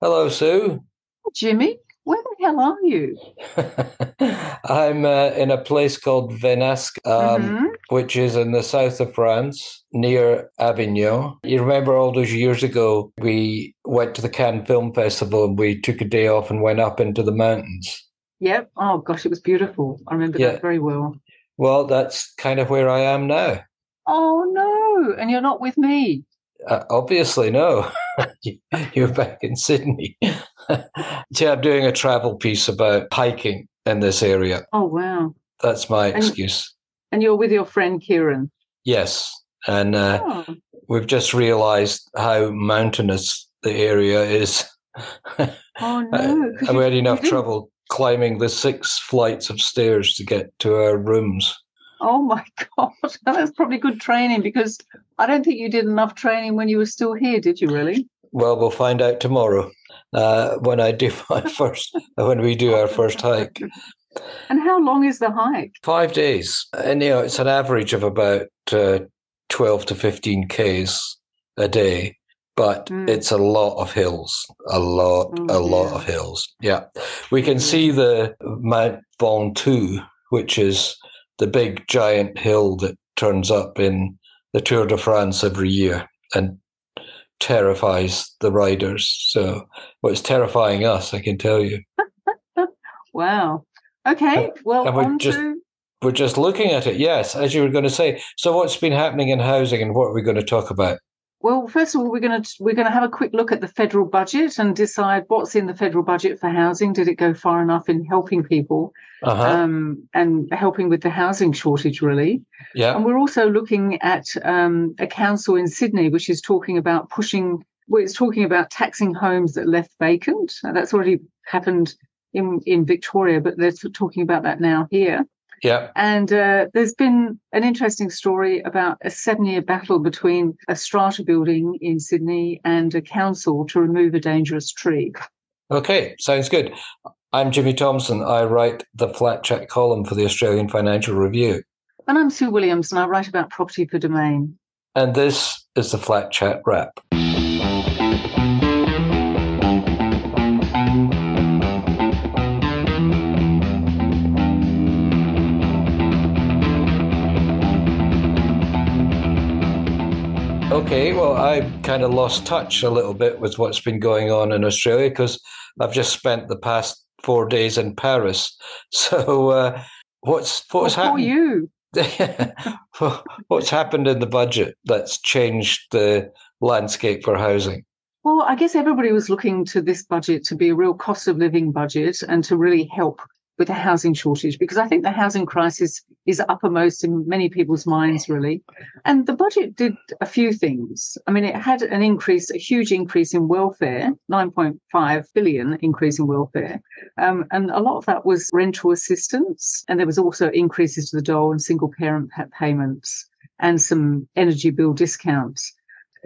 Hello, Sue. Jimmy, where the hell are you? I'm uh, in a place called Venasque, um, Mhm. which is in the south of France, near Avignon. You remember all those years ago, we went to the Cannes Film Festival and we took a day off and went up into the mountains. Yep. Oh gosh, it was beautiful. I remember Yeah. that very well. Well, that's kind of where I am now. Oh no, and you're not with me. Uh, obviously, no. You're back in Sydney. See, I'm doing a travel piece about hiking in this area. Oh wow. That's my And- excuse. And you're with your friend Kieran. Yes. And uh, Oh, we've just realized how mountainous the area is. oh no. 'cause I you- had enough trouble climbing the six flights of stairs to get to our rooms. Oh my god, that's probably good training because I don't think you did enough training when you were still here, did you? Really? Well, we'll find out tomorrow uh, when I do my first, when we do our first hike. And how long is the hike? Five days, and you know it's an average of about uh, twelve to fifteen k's a day, but Mm. it's a lot of hills, a lot, Oh, a lot of hills. Yeah, we can see the Mount Ventoux, which is the big giant hill that turns up in the Tour de France every year and terrifies the riders. So, well, it's terrifying us, I can tell you. Wow. Okay. Well, and we're just- to We're just looking at it, yes, as you were going to say. So, what's been happening in housing, and what are we going to talk about? Well, first of all, we're going to we're going to have a quick look at the federal budget and decide what's in the federal budget for housing. Did it go far enough in helping people Uh huh. um, and helping with the housing shortage, really? yeah. And we're also looking at um, a council in Sydney which is talking about pushing. Well, it's talking about taxing homes that left vacant. That's already happened in in Victoria, but they're talking about that now here. Yeah. And uh, there's been an interesting story about a seven year battle between a strata building in Sydney and a council to remove a dangerous tree. Okay. Sounds good. I'm Jimmy Thomson. I write the Flat Chat column for the Australian Financial Review. And I'm Sue Williams, and I write about property for domain. And this is the Flat Chat Wrap. Okay, well, I kind of lost touch a little bit with what's been going on in Australia because I've just spent the past four days in Paris. So, uh, what's what's Well, for happened? you. what's happened in the budget that's changed the landscape for housing? Well, I guess everybody was looking to this budget to be a real cost of living budget and to really help with the housing shortage because I think the housing crisis is uppermost in many people's minds, really. And the budget did a few things. I mean, it had an increase, a huge increase in welfare, 9.5 billion increase in welfare. Um, and a lot of that was rental assistance. And there was also increases to the dole and single parent payments and some energy bill discounts.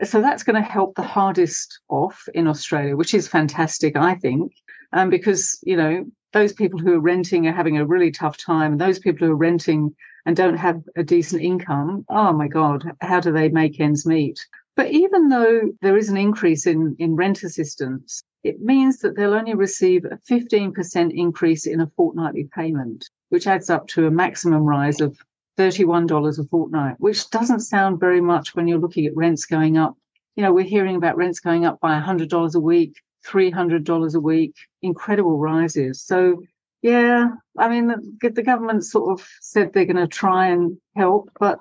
So that's going to help the hardest off in Australia, which is fantastic, I think, um, because, you know, those people who are renting are having a really tough time. And those people who are renting and don't have a decent income, oh my God, how do they make ends meet? But even though there is an increase in, in rent assistance, it means that they'll only receive a 15% increase in a fortnightly payment, which adds up to a maximum rise of $31 a fortnight, which doesn't sound very much when you're looking at rents going up. You know, we're hearing about rents going up by $100 a week, $300 a week, incredible rises. So, yeah, I mean, the, the government sort of said they're going to try and help, but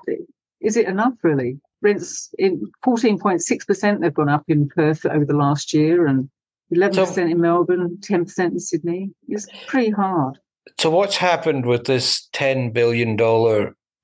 is it enough really? Rents in 14.6% they've gone up in Perth over the last year and 11% in Melbourne, 10% in Sydney. It's pretty hard. So, what's happened with this $10 billion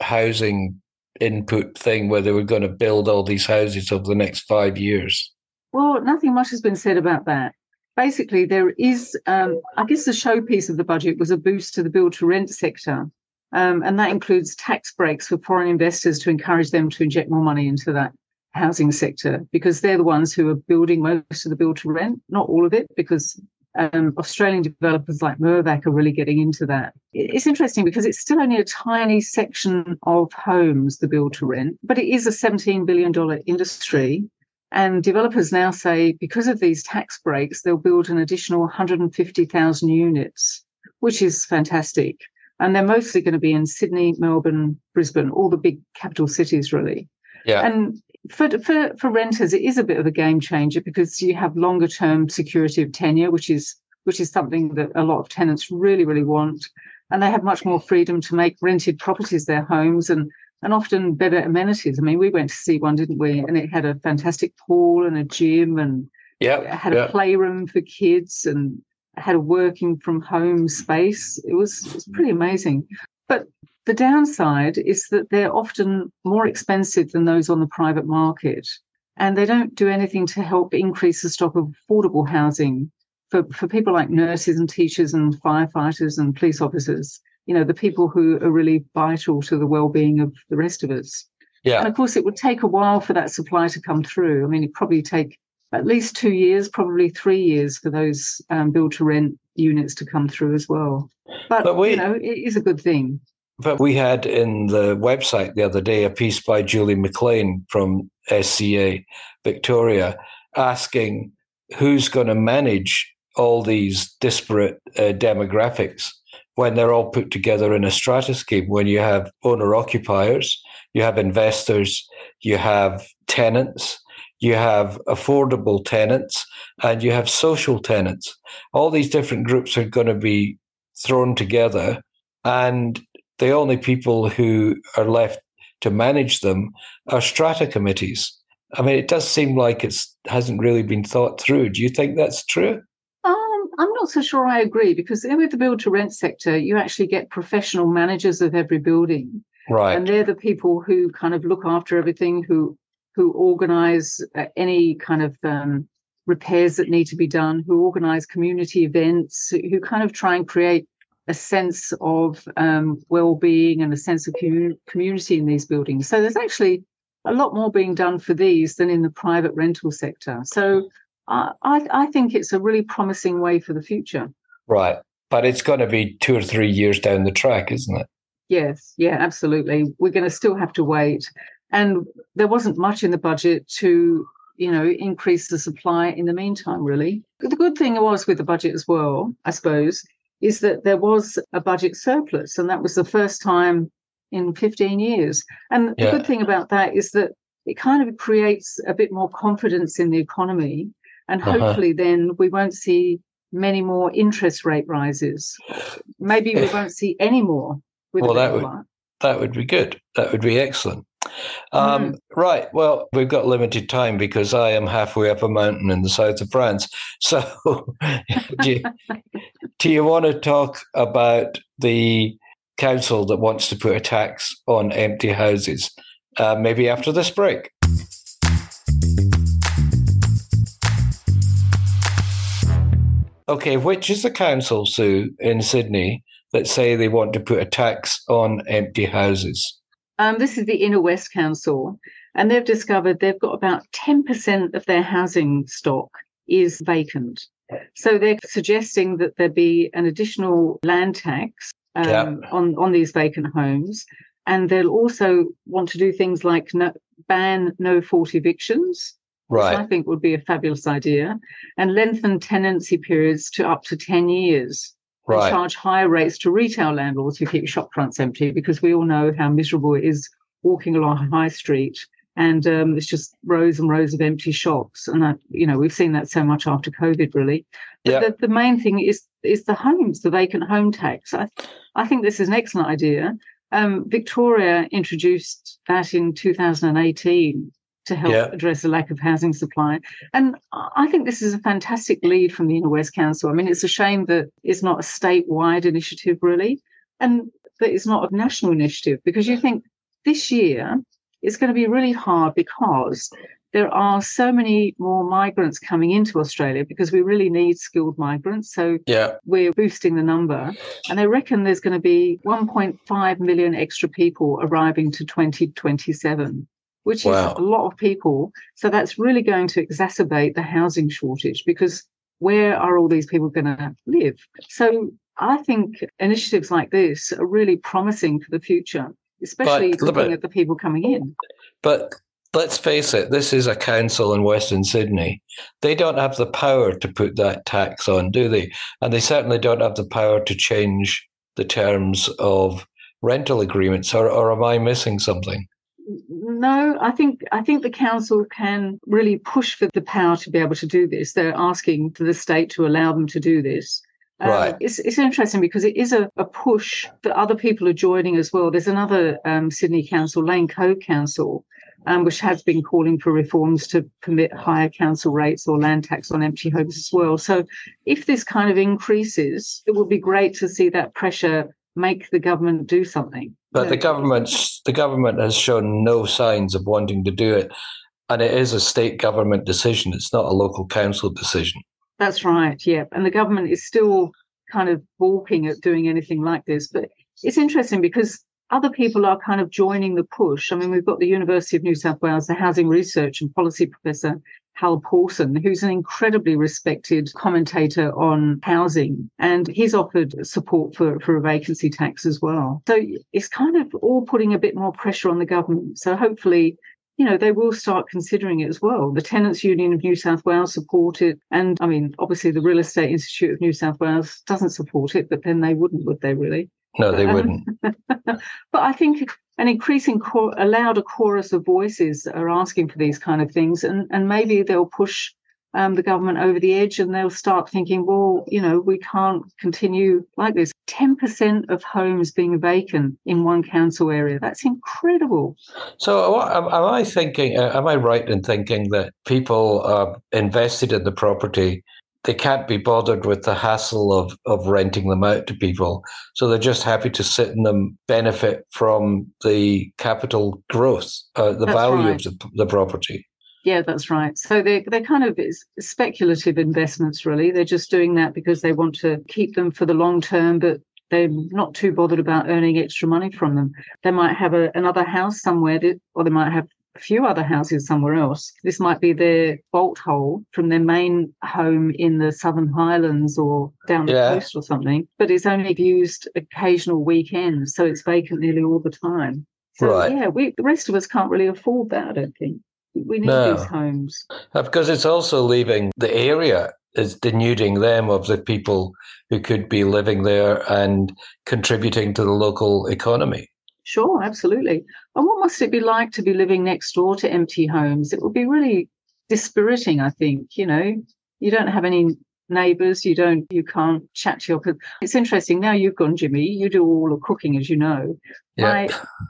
housing input thing where they were going to build all these houses over the next five years? Well, nothing much has been said about that. Basically, there is, um, I guess, the showpiece of the budget was a boost to the build to rent sector. Um, and that includes tax breaks for foreign investors to encourage them to inject more money into that housing sector because they're the ones who are building most of the build to rent, not all of it, because um, Australian developers like Mirvac are really getting into that. It's interesting because it's still only a tiny section of homes, the build to rent, but it is a $17 billion industry. And developers now say because of these tax breaks, they'll build an additional 150,000 units, which is fantastic. And they're mostly going to be in Sydney, Melbourne, Brisbane, all the big capital cities, really. Yeah. And for, for, for renters, it is a bit of a game changer because you have longer term security of tenure, which is which is something that a lot of tenants really, really want. And they have much more freedom to make rented properties their homes and and often better amenities. I mean, we went to see one, didn't we? And it had a fantastic pool and a gym and yeah, had yeah. a playroom for kids and had a working from home space. It was, it was pretty amazing. But the downside is that they're often more expensive than those on the private market. And they don't do anything to help increase the stock of affordable housing for, for people like nurses and teachers and firefighters and police officers, you know, the people who are really vital to the well-being of the rest of us. Yeah. And of course, it would take a while for that supply to come through. I mean, it probably take at least two years, probably three years for those um, build to rent units to come through as well. But, But we- you know, it is a good thing. But we had in the website the other day a piece by Julie McLean from SCA Victoria asking who's going to manage all these disparate uh, demographics when they're all put together in a strata scheme. When you have owner occupiers, you have investors, you have tenants, you have affordable tenants, and you have social tenants. All these different groups are going to be thrown together, and the only people who are left to manage them are strata committees. I mean, it does seem like it hasn't really been thought through. Do you think that's true? I'm not so sure I agree because with the build to rent sector, you actually get professional managers of every building. Right. and they're the people who kind of look after everything who who organize uh, any kind of um, repairs that need to be done who organize community events who, kind of try and create a sense of um, well-being and a sense of commu- community in these buildings so there's actually a lot more being done for these than in the private rental sector so I, I I think it's a really promising way for the future right. But it's going to be two or three years down the track, isn't it? Yes, yeah, absolutely. We're going to still have to wait. And there wasn't much in the budget to, you know, increase the supply in the meantime, really. The good thing was with the budget as well, I suppose, is that there was a budget surplus. And that was the first time in 15 years. And Yeah. the good thing about that is that it kind of creates a bit more confidence in the economy. And Uh-huh. hopefully then we won't see many more interest rate rises. Maybe we won't see any more with Well, that would-. That would be good. That would be excellent. Um, Right. Well, we've got limited time because I am halfway up a mountain in the south of France. So, do, you, do you want to talk about the council that wants to put a tax on empty houses? Uh, maybe after this break. Okay, which is the council, Sue, in Sydney that say they want to put a tax on empty houses? Um, this is the Inner West Council, and they've discovered they've got about 10% of their housing stock is vacant. So they're suggesting that there be an additional land tax um, Yeah. on, on these vacant homes. And they'll also want to do things like no, ban no fault evictions, which I think would be a fabulous idea, and lengthen tenancy periods to up to 10 years and charge higher rates to retail landlords who keep shop fronts empty because we all know how miserable it is walking along High Street and um, it's just rows and rows of empty shops. And that, you know, we've seen that so much after COVID, really. But Yeah. the, the main thing is is the homes, the vacant home tax. I, I think this is an excellent idea. Um, Victoria introduced that in 2018 to help Yeah. address the lack of housing supply. And I think this is a fantastic lead from the Inner West Council. I mean, it's a shame that it's not a statewide initiative, really, and that it's not a national initiative because you think this year it's going to be really hard because there are so many more migrants coming into Australia because we really need skilled migrants. So Yeah. we're boosting the number. And they reckon there's going to be 1.5 million extra people arriving to 2027, which Wow. is a lot of people. So that's really going to exacerbate the housing shortage because where are all these people going to live? So I think initiatives like this are really promising for the future, especially But- looking at the people coming in. But let's face it, this is a council in Western Sydney. They don't have the power to put that tax on, do they? And they certainly don't have the power to change the terms of rental agreements. Or, or am I missing something? No, I think I think the council can really push for the power to be able to do this. They're asking for the state to allow them to do this. Um, right. It's, it's interesting because it is a, a push that other people are joining as well. There's another um, Sydney council, Lane Cove Council, um, which has been calling for reforms to permit higher council rates or land tax on empty homes as well. So if this kind of increases, it would be great to see that pressure make the government do something. But the government's the government has shown no signs of wanting to do it, and it is a state government decision. It's not a local council decision. That's right. Yeah, and the government is still kind of balking at doing anything like this. But it's interesting because other people are kind of joining the push. I mean, we've got the University of New South Wales, the housing research and policy professor Hal Pawson, who's an incredibly respected commentator on housing, and he's offered support for, for a vacancy tax as well. So it's kind of all putting a bit more pressure on the government. So hopefully, you know, they will start considering it as well. The Tenants Union of New South Wales support it. And I mean, obviously the Real Estate Institute of New South Wales doesn't support it, but then they wouldn't, would they really? No, they wouldn't. but I think an increasing cor- a louder chorus of voices are asking for these kind of things, and and maybe they'll push um, the government over the edge, and they'll start thinking, well, you know, we can't continue like this. Ten percent of homes being vacant in one council area—that's incredible. So, am, am I thinking? Uh, am I right in thinking that people are invested in the property? They can't be bothered with the hassle of, of renting them out to people. So they're just happy to sit in them, benefit from the capital growth, uh, the that's value right. of the, the, property. Yeah, that's right. So they're, they're kind of speculative investments, really. They're just doing that because they want to keep them for the long term, but they're not too bothered about earning extra money from them. They might have a, another house somewhere, that, or they might have a few other houses somewhere else. This might be their bolt hole from their main home in the Southern Highlands or down the yeah. coast or something, but it's only used occasional weekends, so it's vacant nearly all the time. So right. yeah, we the rest of us can't really afford that. I don't think we need no. these homes uh, because it's also leaving the area is denuding them of the people who could be living there and contributing to the local economy. Sure, absolutely. And what must it be like to be living next door to empty homes? It would be really dispiriting, I think. You know, you don't have any neighbors, you don't, you can't chat to your. It's interesting. Now you've gone, Jimmy. You do all the cooking, as you know. My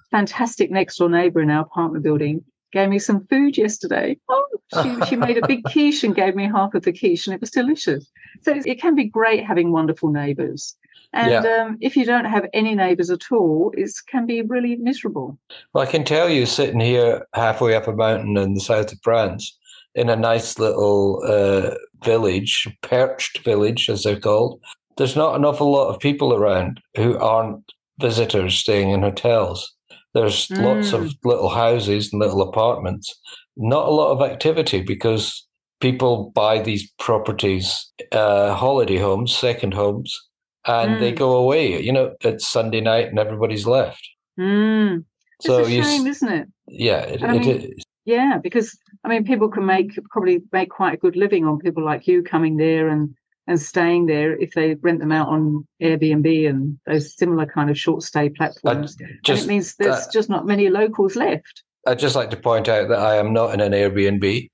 fantastic next door neighbor in our apartment building gave me some food yesterday. Oh, she, she made a big quiche and gave me half of the quiche, and it was delicious. So it can be great having wonderful neighbors. And yeah. um, if you don't have any neighbours at all, it can be really miserable. Well, I can tell you, sitting here halfway up a mountain in the south of France, in a nice little uh, village, perched village as they're called, there's not an awful lot of people around who aren't visitors staying in hotels. There's mm. lots of mm. little houses and little apartments. Not a lot of activity because people buy these properties, uh, holiday homes, second homes, and mm. they go away. You know, it's Sunday night and everybody's left. Mm. So it's a shame, you, isn't it? Yeah, it, I mean, it is. Yeah, because I mean, people can make probably make quite a good living on people like you coming there and and staying there if they rent them out on Airbnb and those similar kind of short stay platforms. Just, and it means there's uh, just not many locals left. I'd just like to point out that I am not in an Airbnb.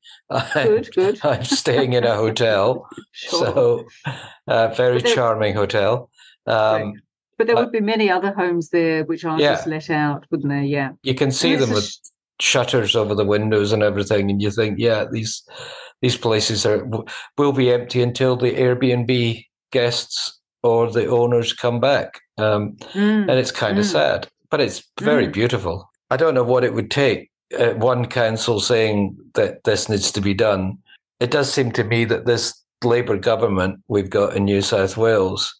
Good, good. I'm staying in a hotel. sure. So, uh, very charming hotel. Um, but there would be many other homes there which aren't yeah. just let out, wouldn't there? Yeah. You can see them with sh- shutters over the windows and everything, and you think, yeah, these these places are will be empty until the Airbnb guests or the owners come back. Um, mm. And it's kind of mm. sad, but it's very mm. beautiful. I don't know what it would take. Uh, one council saying that this needs to be done. It does seem to me that this Labour government we've got in New South Wales,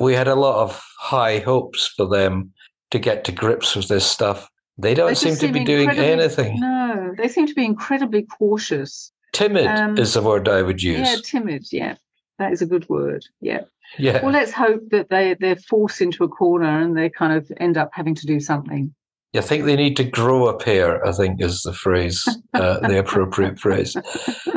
we had a lot of high hopes for them to get to grips with this stuff. They don't they seem to be doing anything. No, they seem to be incredibly cautious. Timid um, is the word I would use. Yeah, timid. Yeah, that is a good word. Yeah. Yeah. Well, let's hope that they they're forced into a corner and they kind of end up having to do something. You think they need to grow a pair? I think is the phrase, uh, the appropriate phrase.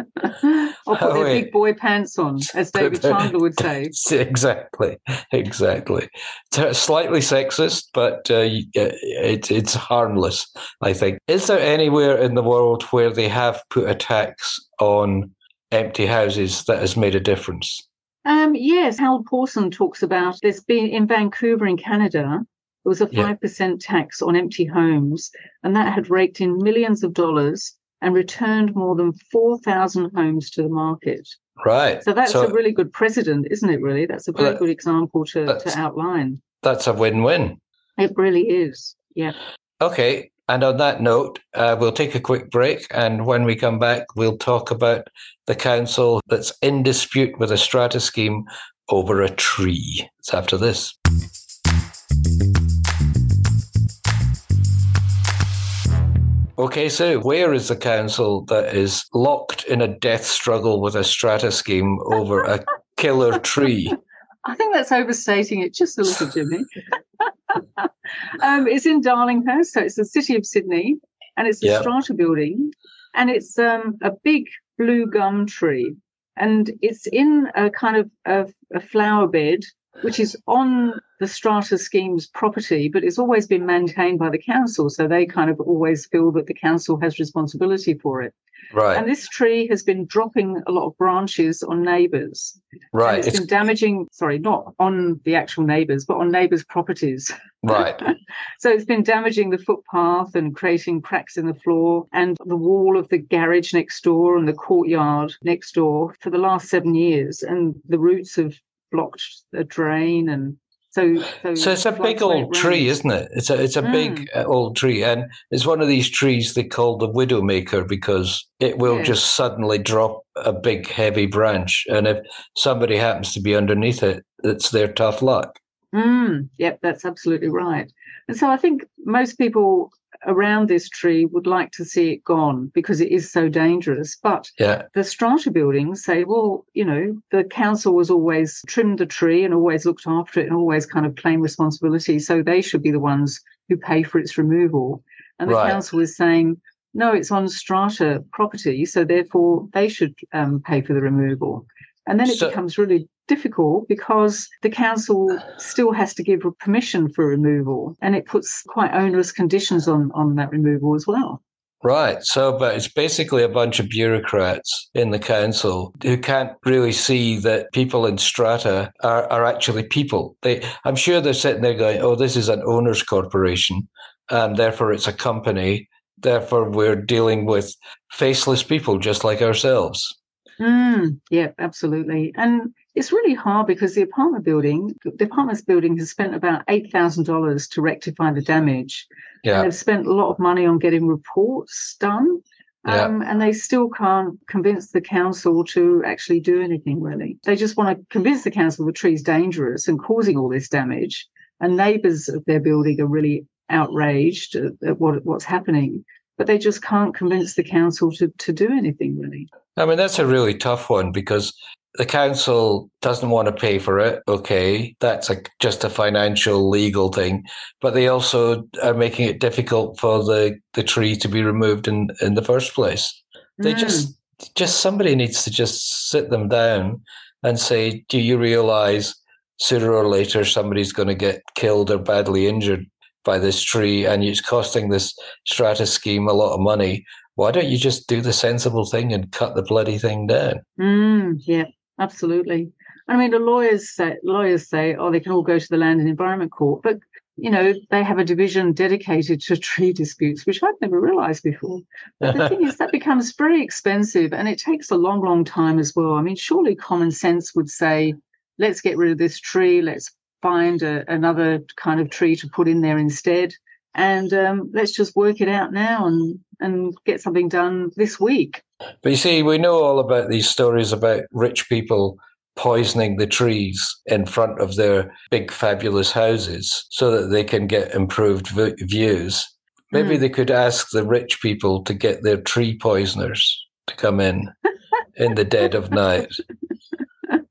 or put their big boy pants on, as David Chandler would say. Exactly, exactly. Slightly sexist, but uh, it, it's harmless. I think. Is there anywhere in the world where they have put a tax on empty houses that has made a difference? Um, yes, Hal Pawson talks about there's been in Vancouver in Canada, there was a 5% tax on empty homes, and that had raked in millions of dollars and returned more than 4,000 homes to the market. Right. So that's So a really good precedent, isn't it, really? That's a very Well, good example to, to outline. that's a win-win. It really is. Yeah. Okay. And on that note, uh, we'll take a quick break. And when we come back, we'll talk about the council that's in dispute with a strata scheme over a tree. It's after this. Okay, so where is the council that is locked in a death struggle with a strata scheme over a killer tree? I think that's overstating it just a little, Jimmy. um, it's in Darlinghurst, so it's the city of Sydney, and it's a Yeah. strata building, and it's um, a big blue gum tree, and it's in a kind of a, a flower bed, which is on the strata scheme's property, but it's always been maintained by the council, so they kind of always feel that the council has responsibility for it. Right, And this tree has been dropping a lot of branches on neighbours. Right, it's it's been damaging, sorry, not on the actual neighbours, but on neighbours' properties. right. So it's been damaging the footpath and creating cracks in the floor and the wall of the garage next door and the courtyard next door for the last seven years. And the roots have blocked a drain and so so, So it's a big floods when it old tree, isn't it? It's a it's a big uh, old tree, and it's one of these trees they call the widowmaker because it will Yes. just suddenly drop a big heavy branch, and if somebody happens to be underneath it, it's their tough luck. Mm, yep, that's absolutely right. And so I think most people around this tree would like to see it gone because it is so dangerous. But Yeah, the strata buildings say, well, you know, the council was always trimmed the tree and always looked after it and always kind of claimed responsibility. So they should be the ones who pay for its removal. And the Right. council is saying, no, it's on strata property. So therefore they should um, pay for the removal. And then it So- becomes really difficult because the council still has to give permission for removal and it puts quite onerous conditions on, on that removal as well. right. So, but it's basically a bunch of bureaucrats in the council who can't really see that people in strata are, are actually people. They, I'm sure they're sitting there going, "Oh, this is an owners' corporation, and therefore it's a company." Therefore, we're dealing with faceless people just like ourselves. Mm, yeah, absolutely. And it's really hard because the apartment building, the apartments building has spent about $8,000 to rectify the damage. And Yeah, they've spent a lot of money on getting reports done. Yeah. Um, and they still can't convince the council to actually do anything really. They just want to convince the council the tree's dangerous and causing all this damage. And neighbours of their building are really outraged at, at what, what's happening. But they just can't convince the council to, to do anything really. I mean that's a really tough one because the council doesn't want to pay for it. Okay, that's a, just a financial legal thing, but they also are making it difficult for the, the tree to be removed in, in the first place. They Mm. just just somebody needs to just sit them down and say, "Do you realize sooner or later somebody's going to get killed or badly injured by this tree, and it's costing this strata scheme a lot of money? Why don't you just do the sensible thing and cut the bloody thing down?" Mm, yeah, absolutely. I mean, the lawyers say lawyers say, oh, they can all go to the Land and Environment Court, but you know they have a division dedicated to tree disputes, which I've never realised before. But the thing is, that becomes very expensive, and it takes a long, long time as well. I mean, surely common sense would say, let's get rid of this tree, let's find a, another kind of tree to put in there instead, and um, let's just work it out now and and get something done this week. But you see, we know all about these stories about rich people poisoning the trees in front of their big, fabulous houses so that they can get improved v- views. Maybe Mm. they could ask the rich people to get their tree poisoners to come in in the dead of night.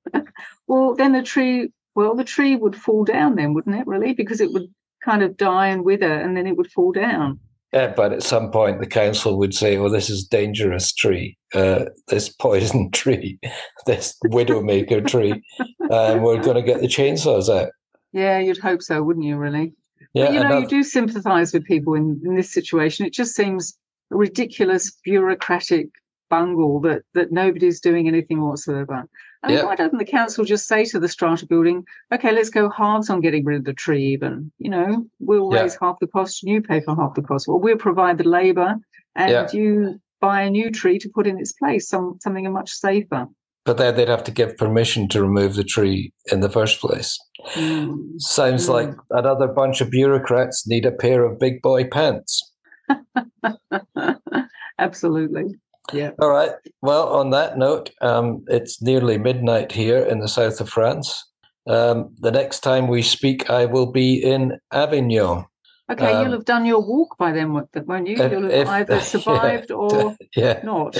Well, then the tree, well, the tree would fall down then, wouldn't it, really? Because it would kind of die and wither, and then it would fall down. Yeah, but at some point the council would say, "Well, this is dangerous tree, uh, this poison tree, this widowmaker tree, and we're going to get the chainsaws out." Yeah, you'd hope so, wouldn't you? Really? Yeah, but, you know, another- you do sympathise with people in, in this situation. It just seems a ridiculous bureaucratic bungle that that nobody's doing anything whatsoever. I mean, Yeah. why doesn't the council just say to the strata building, "Okay, let's go halves on getting rid of the tree"? Even you know, we'll raise half the cost, and you pay for half the cost. Well, we'll provide the labour, and you buy a new tree to put in its place, some something much safer. but then they'd have to give permission to remove the tree in the first place. Mm. Sounds Mm. like another bunch of bureaucrats need a pair of big boy pants. Absolutely. Yeah. All right. Well, on that note, um, it's nearly midnight here in the south of France. Um, the next time we speak, I will be in Avignon. Okay, Um, you'll have done your walk by then, won't you? if- You'll have if- either yeah. survived or Yeah. not.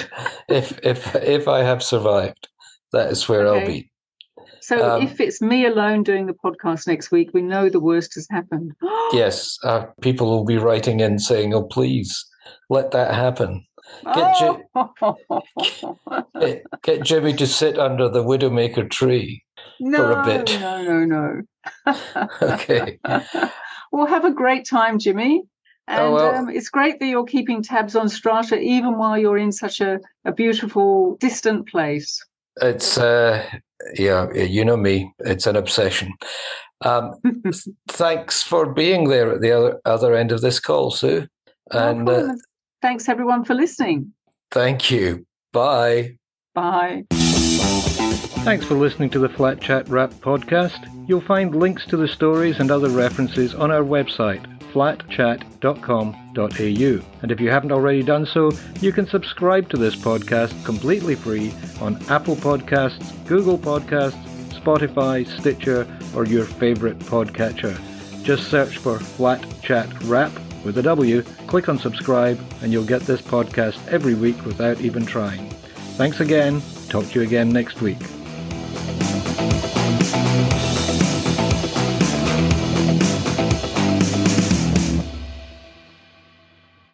If if if I have survived, that is where I'll be. So Um, if it's me alone doing the podcast next week, we know the worst has happened. Yes, uh, people will be writing in saying, "Oh, please let that happen." Get Oh! Get, get Jimmy to sit under the widowmaker tree. no, a bit. no, no, no. Okay. well, have a great time, Jimmy. And Oh, well. um, it's great that you're keeping tabs on Strata even while you're in such a, a beautiful, distant place. It's uh, yeah, you know me. It's an obsession. Um, thanks for being there at the other other end of this call, Sue. And problem. uh, Thanks, everyone, for listening. thank you. Bye. Bye. Thanks for listening to the Flat Chat Wrap podcast. You'll find links to the stories and other references on our website, flatchat.com.au. And if you haven't already done so, you can subscribe to this podcast completely free on Apple Podcasts, Google Podcasts, Spotify, Stitcher, or your favorite podcatcher. Just search for Flat Chat Wrap with a W, click on subscribe, and you'll get this podcast every week without even trying. Thanks again. Talk to you again next week.